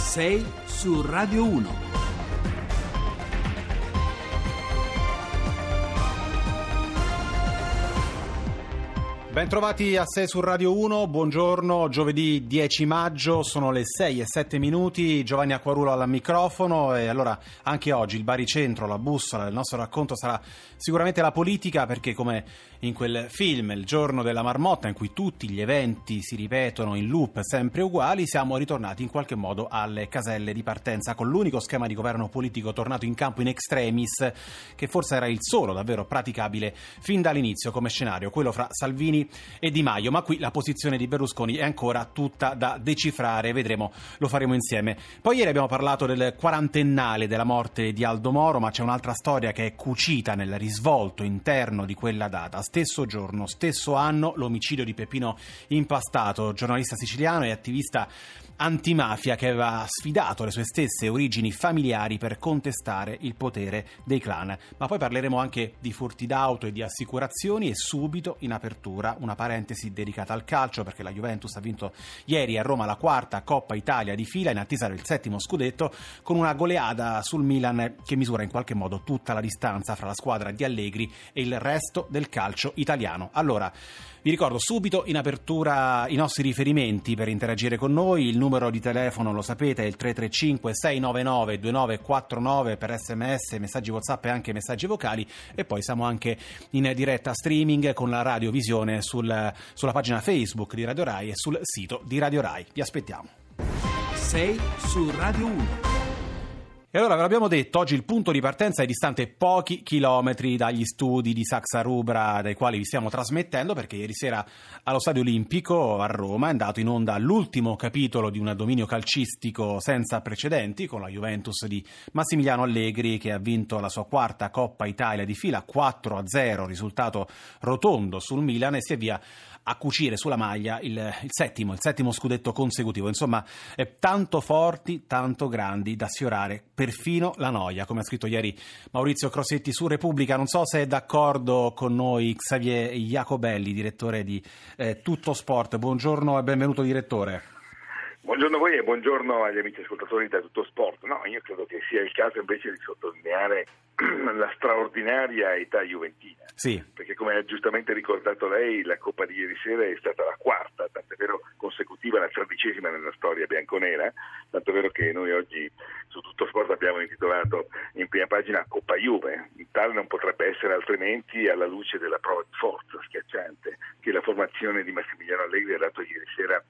6 su Radio 1. Bentrovati a 6 su Radio 1, buongiorno, giovedì 10 maggio, sono le 6 e 7 minuti, Giovanni Acquarulo al microfono e allora anche oggi il baricentro, la bussola del nostro racconto sarà sicuramente la politica perché come in quel film Il giorno della marmotta in cui tutti gli eventi si ripetono in loop sempre uguali, siamo ritornati in qualche modo alle caselle di partenza con l'unico schema di governo politico tornato in campo in extremis che forse era il solo davvero praticabile fin dall'inizio come scenario, quello fra Salvini e Di Maio, ma qui la posizione di Berlusconi è ancora tutta da decifrare, vedremo, lo faremo insieme. Poi ieri abbiamo parlato del quarantennale della morte di Aldo Moro, ma c'è un'altra storia che è cucita nel risvolto interno di quella data. Stesso giorno, stesso anno, l'omicidio di Peppino Impastato, giornalista siciliano e attivista antimafia che aveva sfidato le sue stesse origini familiari per contestare il potere dei clan. Ma poi parleremo anche di furti d'auto e di assicurazioni e subito in apertura una parentesi dedicata al calcio perché la Juventus ha vinto ieri a Roma la quarta Coppa Italia di fila in attesa del settimo scudetto con una goleada sul Milan che misura in qualche modo tutta la distanza fra la squadra di Allegri e il resto del calcio italiano. Allora, vi ricordo subito in apertura i nostri riferimenti per interagire con noi, il numero di telefono lo sapete è il 335 699 2949 per sms, messaggi whatsapp e anche messaggi vocali e poi siamo anche in diretta streaming con la radiovisione sul, sulla pagina Facebook di Radio Rai e sul sito di Radio Rai. Vi aspettiamo. 6 su Radio 1. E allora ve l'abbiamo detto, oggi il punto di partenza è distante pochi chilometri dagli studi di Saxa Rubra dai quali vi stiamo trasmettendo perché ieri sera allo Stadio Olimpico a Roma è andato in onda l'ultimo capitolo di un dominio calcistico senza precedenti con la Juventus di Massimiliano Allegri che ha vinto la sua quarta Coppa Italia di fila 4-0, risultato rotondo sul Milan e si avvia a cucire sulla maglia il, il, settimo, il settimo scudetto consecutivo. Insomma, è tanto forti, tanto grandi da sfiorare perfino la noia, come ha scritto ieri Maurizio Crossetti su Repubblica. Non so se è d'accordo con noi Xavier Jacobelli, direttore di eh, Tutto Sport. Buongiorno e benvenuto direttore. Buongiorno a voi e buongiorno agli amici ascoltatori da Tutto Sport. No, io credo che sia il caso invece di sottolineare la straordinaria età juventina. Sì. Perché come ha giustamente ricordato lei, la Coppa di ieri sera è stata la quarta, tant'è vero consecutiva, la tredicesima nella storia bianconera, tant'è vero che noi oggi su Tutto Sport abbiamo intitolato in prima pagina Coppa Juve. Tale non potrebbe essere altrimenti alla luce della prova di forza schiacciante che la formazione di Massimiliano Allegri ha dato ieri sera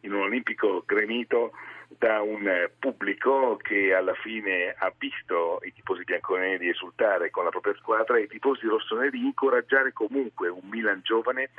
in un olimpico gremito da un pubblico che alla fine ha visto i tifosi bianconeri esultare con la propria squadra e i tifosi rossoneri incoraggiare comunque un Milan giovane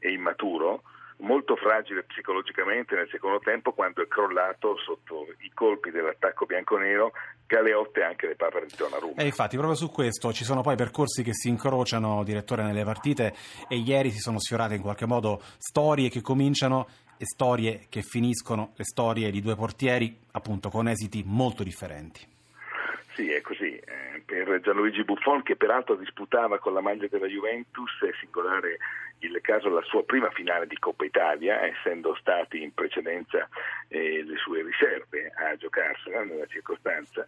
e immaturo molto fragile psicologicamente nel secondo tempo quando è crollato sotto i colpi dell'attacco bianconero Galeotte e anche le papere di Donnarumma. E infatti proprio su questo ci sono poi percorsi che si incrociano direttore nelle partite e ieri si sono sfiorate in qualche modo storie che cominciano storie che finiscono, le storie di due portieri appunto con esiti molto differenti. Sì, è così. Eh, per Gianluigi Buffon, che peraltro disputava con la maglia della Juventus, è singolare il caso della sua prima finale di Coppa Italia, essendo stati in precedenza eh, le sue riserve a giocarsela nella circostanza.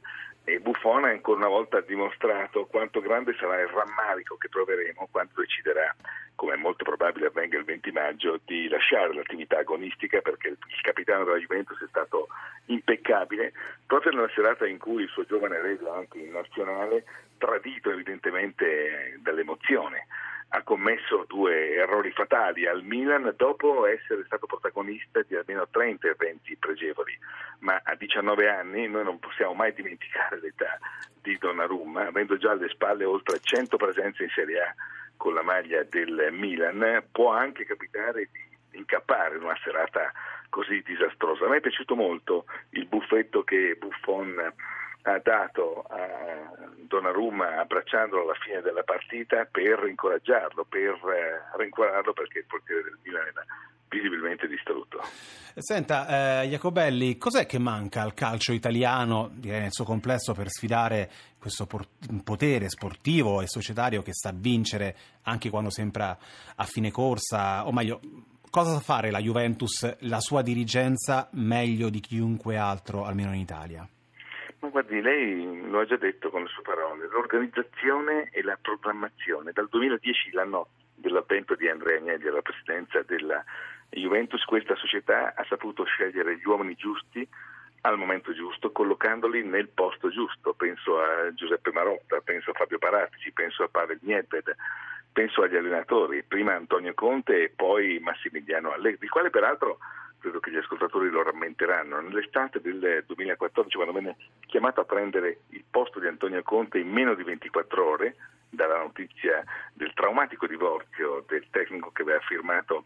E Buffon ha ancora una volta dimostrato quanto grande sarà il rammarico che troveremo quando deciderà, come è molto probabile avvenga il 20 maggio, di lasciare l'attività agonistica perché il capitano della Juventus è stato impeccabile proprio nella serata in cui il suo giovane reso anche in nazionale, tradito evidentemente dall'emozione ha commesso due errori fatali al Milan dopo essere stato protagonista di almeno tre interventi pregevoli, ma a 19 anni noi non possiamo mai dimenticare l'età di Donnarumma, avendo già alle spalle oltre 100 presenze in Serie A con la maglia del Milan, può anche capitare di incappare in una serata così disastrosa. A me è piaciuto molto il buffetto che Buffon ha dato a Donnarumma abbracciandolo alla fine della partita per incoraggiarlo, per eh, rincuorarlo perché il portiere del Milan era visibilmente distrutto. Senta, eh, Jacobelli, cos'è che manca al calcio italiano, direi nel suo complesso, per sfidare questo potere sportivo e societario che sa vincere anche quando sembra a fine corsa, o meglio, cosa sa fare la Juventus, la sua dirigenza, meglio di chiunque altro, almeno in Italia? Ma guardi, lei lo ha già detto con le sue parole, l'organizzazione e la programmazione. Dal 2010, l'anno dell'avvento di Andrea Agnelli alla presidenza della Juventus, questa società ha saputo scegliere gli uomini giusti al momento giusto, collocandoli nel posto giusto. Penso a Giuseppe Marotta, penso a Fabio Paratici, penso a Pavel Niedved, penso agli allenatori, prima Antonio Conte e poi Massimiliano Allegri, il quale peraltro credo che gli ascoltatori lo rammenteranno, nell'estate del 2014 quando venne chiamato a prendere il posto di Antonio Conte in meno di 24 ore, dalla notizia del traumatico divorzio del tecnico che aveva firmato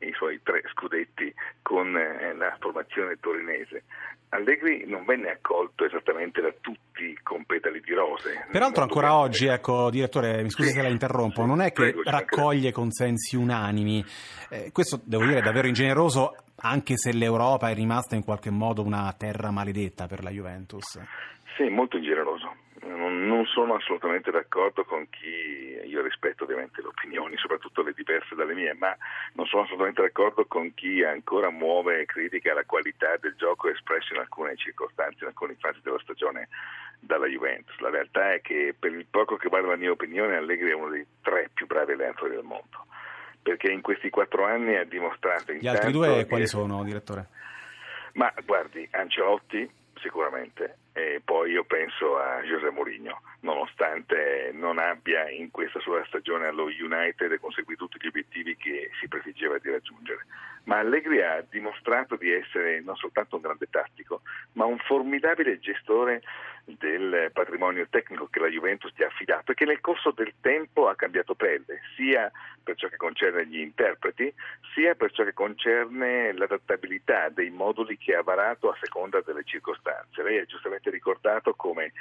i suoi tre scudetti con eh, la formazione torinese. Allegri non venne accolto esattamente da tutti con petali di rose. Peraltro ancora oggi, ecco, direttore, mi scusi sì, se la interrompo, sì, non è che prego, raccoglie consensi unanimi. Eh, questo, devo dire, è davvero ingeneroso, anche se l'Europa è rimasta in qualche modo una terra maledetta per la Juventus. Sì, molto ingeneroso non, sono assolutamente d'accordo con chi, io rispetto ovviamente le opinioni, soprattutto le diverse dalle mie, ma non sono assolutamente d'accordo con chi ancora muove critica alla qualità del gioco espresso in alcune circostanze, in alcune fasi della stagione dalla Juventus. La realtà è che per il poco che vale la mia opinione Allegri è uno dei tre più bravi allenatori del mondo, perché in questi quattro anni ha dimostrato... Gli altri due quali sono, direttore? Ma guardi, Ancelotti sicuramente e poi io penso a José Mourinho, nonostante non abbia in questa sua stagione allo United conseguito tutti gli obiettivi che si prefiggeva di raggiungere. Ma Allegri ha dimostrato di essere non soltanto un grande tattico, ma un formidabile gestore del patrimonio tecnico che la Juventus che nel corso del tempo ha cambiato pelle, sia per ciò che concerne gli interpreti, sia per ciò che concerne l'adattabilità dei moduli che ha varato a seconda delle circostanze. Lei ha giustamente ricordato come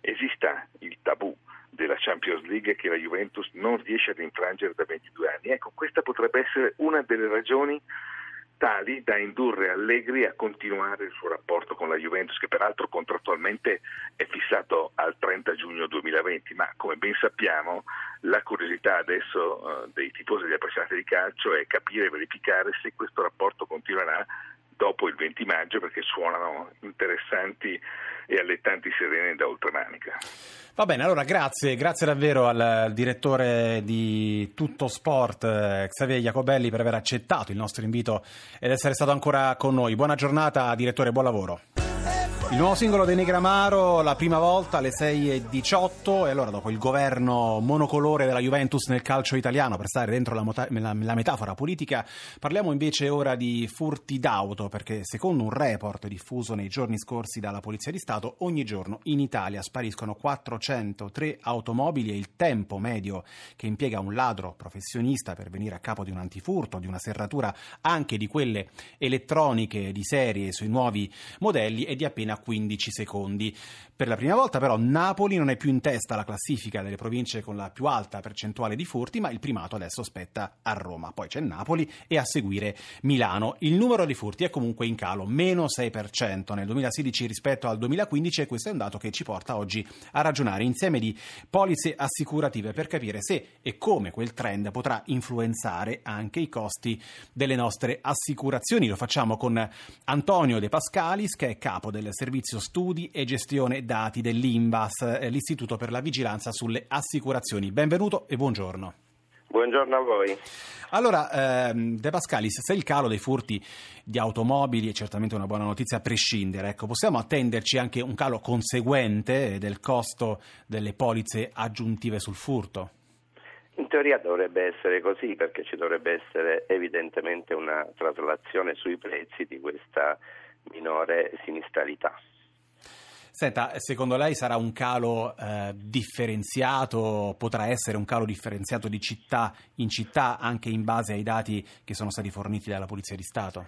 esista il tabù della Champions League che la Juventus non riesce ad infrangere da 22 anni. Ecco, questa potrebbe essere una delle ragioni tali da indurre Allegri a continuare il suo rapporto con la Juventus, che peraltro contrattualmente è fissato al 30 giugno 2020, ma come ben sappiamo la curiosità adesso uh, dei tifosi e degli appassionati di calcio è capire e verificare se questo rapporto continuerà dopo il 20 maggio perché suonano interessanti e allettanti sirene da oltremanica. Va bene, allora grazie, grazie davvero al direttore di Tutto Sport, eh, Xavier Jacobelli, per aver accettato il nostro invito ed essere stato ancora con noi. Buona giornata, direttore, buon lavoro. Il nuovo singolo dei Negramaro, la prima volta alle 6.18 e allora dopo il governo monocolore della Juventus nel calcio italiano, per stare dentro la, mota- la, metafora politica, parliamo invece ora di furti d'auto perché secondo un report diffuso nei giorni scorsi dalla Polizia di Stato, ogni giorno in Italia spariscono 403 automobili e il tempo medio che impiega un ladro professionista per venire a capo di un antifurto, di una serratura anche di quelle elettroniche di serie sui nuovi modelli è di appena 15 secondi. Per la prima volta però Napoli non è più in testa alla classifica delle province con la più alta percentuale di furti, ma il primato adesso spetta a Roma. Poi c'è Napoli e a seguire Milano. Il numero di furti è comunque in calo, meno 6% nel 2016 rispetto al 2015 e questo è un dato che ci porta oggi a ragionare insieme di polizze assicurative per capire se e come quel trend potrà influenzare anche i costi delle nostre assicurazioni. Lo facciamo con Antonio De Pascalis che è capo del servizio studi e gestione dati dell'INVAS, eh, l'Istituto per la Vigilanza sulle Assicurazioni. Benvenuto e buongiorno. Buongiorno a voi. Allora, ehm, De Pascalis, se il calo dei furti di automobili è certamente una buona notizia a prescindere, ecco, possiamo attenderci anche un calo conseguente del costo delle polizze aggiuntive sul furto? In teoria dovrebbe essere così perché ci dovrebbe essere evidentemente una traslazione sui prezzi di questa minore sinistralità. Senta, secondo lei sarà un calo eh, differenziato, potrà essere un calo differenziato di città in città anche in base ai dati che sono stati forniti dalla Polizia di Stato?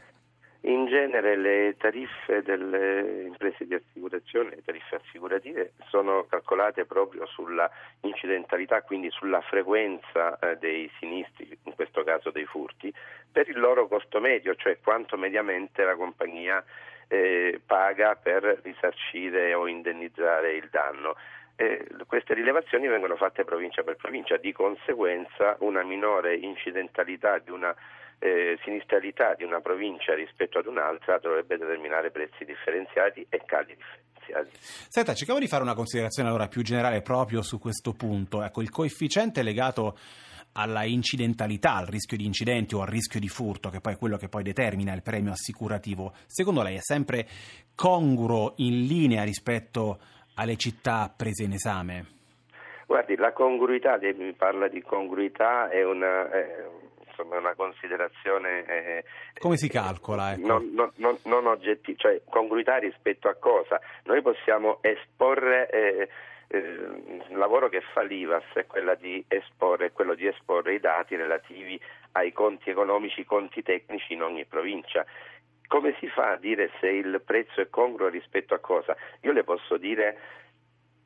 In genere le tariffe delle imprese di assicurazione, le tariffe assicurative, sono calcolate proprio sulla incidentalità, quindi sulla frequenza eh, dei sinistri, in questo caso dei furti, per il loro costo medio, cioè quanto mediamente la compagnia eh, paga per risarcire o indennizzare il danno. Eh, queste rilevazioni vengono fatte provincia per provincia, di conseguenza una minore incidentalità di una eh, sinistralità di una provincia rispetto ad un'altra dovrebbe determinare prezzi differenziati e cali differenziati. Senta, cerchiamo di fare una considerazione allora più generale proprio su questo punto. Ecco, il coefficiente legato alla incidentalità, al rischio di incidenti o al rischio di furto, che poi è quello che poi determina il premio assicurativo, secondo lei è sempre congruo in linea rispetto alle città prese in esame? Guardi, la congruità, parla di congruità, è una, è una considerazione... Eh, Come si calcola? Ecco? Non, non, non, non oggettiva, cioè congruità rispetto a cosa? Noi possiamo esporre... Eh, il eh, lavoro che fa l'IVAS è quello di, esporre, quello di esporre i dati relativi ai conti economici, conti tecnici in ogni provincia. Come si fa a dire se il prezzo è congruo rispetto a cosa? Io le posso dire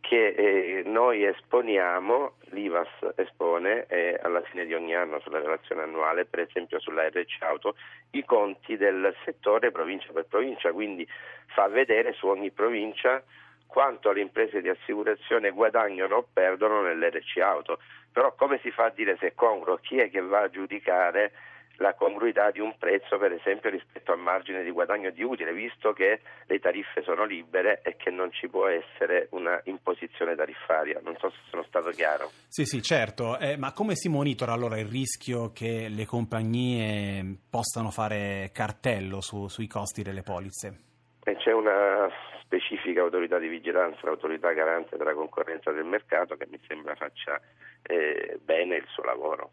che eh, noi esponiamo, l'IVAS espone eh, alla fine di ogni anno sulla relazione annuale, per esempio sulla RC Auto, i conti del settore provincia per provincia, quindi fa vedere su ogni provincia quanto le imprese di assicurazione guadagnano o perdono nell'RC auto. Però come si fa a dire se è congruo? Chi è che va a giudicare la congruità di un prezzo, per esempio, rispetto al margine di guadagno di utile, visto che le tariffe sono libere e che non ci può essere una imposizione tariffaria. Non so se sono stato chiaro. Sì, sì, certo. Eh, ma come si monitora allora il rischio che le compagnie possano fare cartello su, sui costi delle polizze? E c'è una specifica autorità di vigilanza, l'autorità garante della concorrenza del mercato, che mi sembra faccia eh, bene il suo lavoro.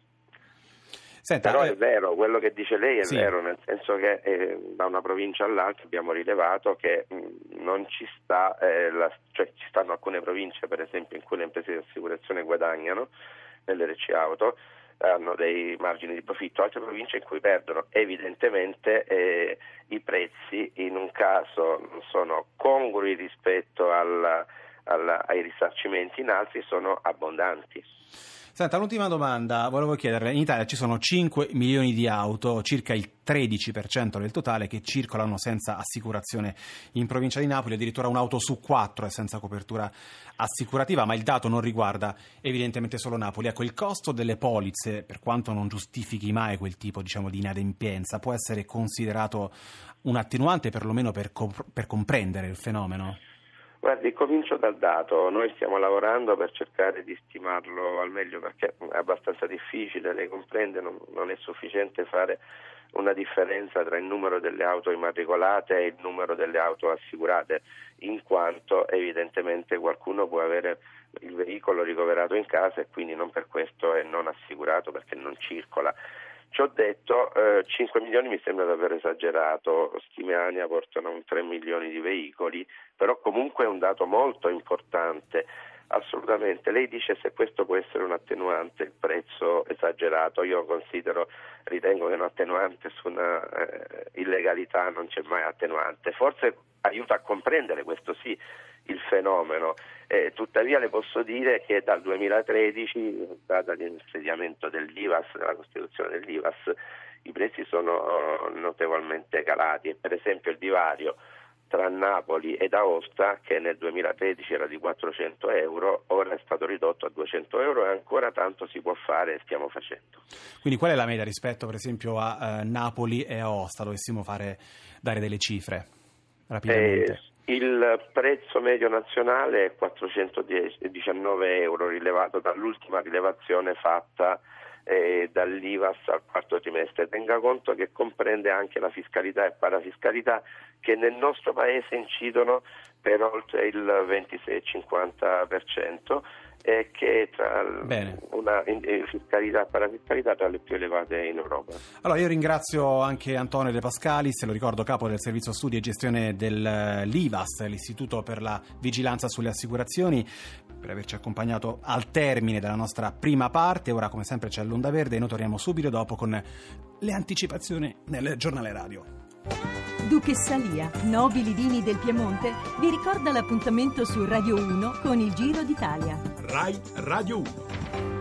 Senta, Però eh... è vero, quello che dice lei è sì. vero, nel senso che eh, da una provincia all'altra abbiamo rilevato che mh, non ci sta, eh, la, cioè ci stanno alcune province per esempio in cui le imprese di assicurazione guadagnano nell'RC auto, hanno dei margini di profitto, altre province in cui perdono. Evidentemente eh, i prezzi in un caso non sono congrui rispetto alla, alla, ai risarcimenti, in altri sono abbondanti. Senta, l'ultima domanda, volevo chiederle, in Italia ci sono 5 milioni di auto, circa il 13% del totale, che circolano senza assicurazione in provincia di Napoli, addirittura un'auto su quattro è senza copertura assicurativa, ma il dato non riguarda evidentemente solo Napoli. Ecco, il costo delle polizze, per quanto non giustifichi mai quel tipo diciamo, di inadempienza, può essere considerato un attenuante perlomeno per, comp- per comprendere il fenomeno? Guardi, comincio dal dato, noi stiamo lavorando per cercare di stimarlo al meglio perché è abbastanza difficile, lei comprende, non, non è sufficiente fare una differenza tra il numero delle auto immatricolate e il numero delle auto assicurate, in quanto evidentemente qualcuno può avere il veicolo ricoverato in casa e quindi non per questo è non assicurato perché non circola. Ci ho detto, eh, 5 milioni mi sembra davvero esagerato, stime ANIA portano a un 3 milioni di veicoli, però comunque è un dato molto importante. Assolutamente, lei dice se questo può essere un attenuante, il prezzo esagerato, io considero, ritengo che un attenuante su una eh, illegalità non c'è mai attenuante, forse aiuta a comprendere questo sì il fenomeno, eh, tuttavia le posso dire che dal 2013, data l'insediamento dell'IVAS, della costituzione dell'IVAS, i prezzi sono notevolmente calati, per esempio il divario tra Napoli ed Aosta, che nel 2013 era di 400 euro, ora è stato ridotto a 200 euro e ancora tanto si può fare e stiamo facendo. Quindi qual è la media rispetto per esempio a eh, Napoli e Aosta? Dovessimo fare, dare delle cifre rapidamente. Eh, il prezzo medio nazionale è 419 euro rilevato dall'ultima rilevazione fatta eh, dall'IVAS al quarto trimestre. Tenga conto che comprende anche la fiscalità e parafiscalità che nel nostro paese incidono per oltre il 26-50% e che tra Bene. una fiscalità e parafiscalità tra le più elevate in Europa. Allora io ringrazio anche Antonio De Pascali, se lo ricordo capo del servizio studi e gestione dell'IVAS, l'Istituto per la Vigilanza sulle Assicurazioni, per averci accompagnato al termine della nostra prima parte. Ora come sempre c'è l'onda verde e noi torniamo subito dopo con le anticipazioni nel giornale radio. Duchessa Lia, nobili vini del Piemonte, vi ricorda l'appuntamento su Radio 1 con il Giro d'Italia. Rai Radio 1.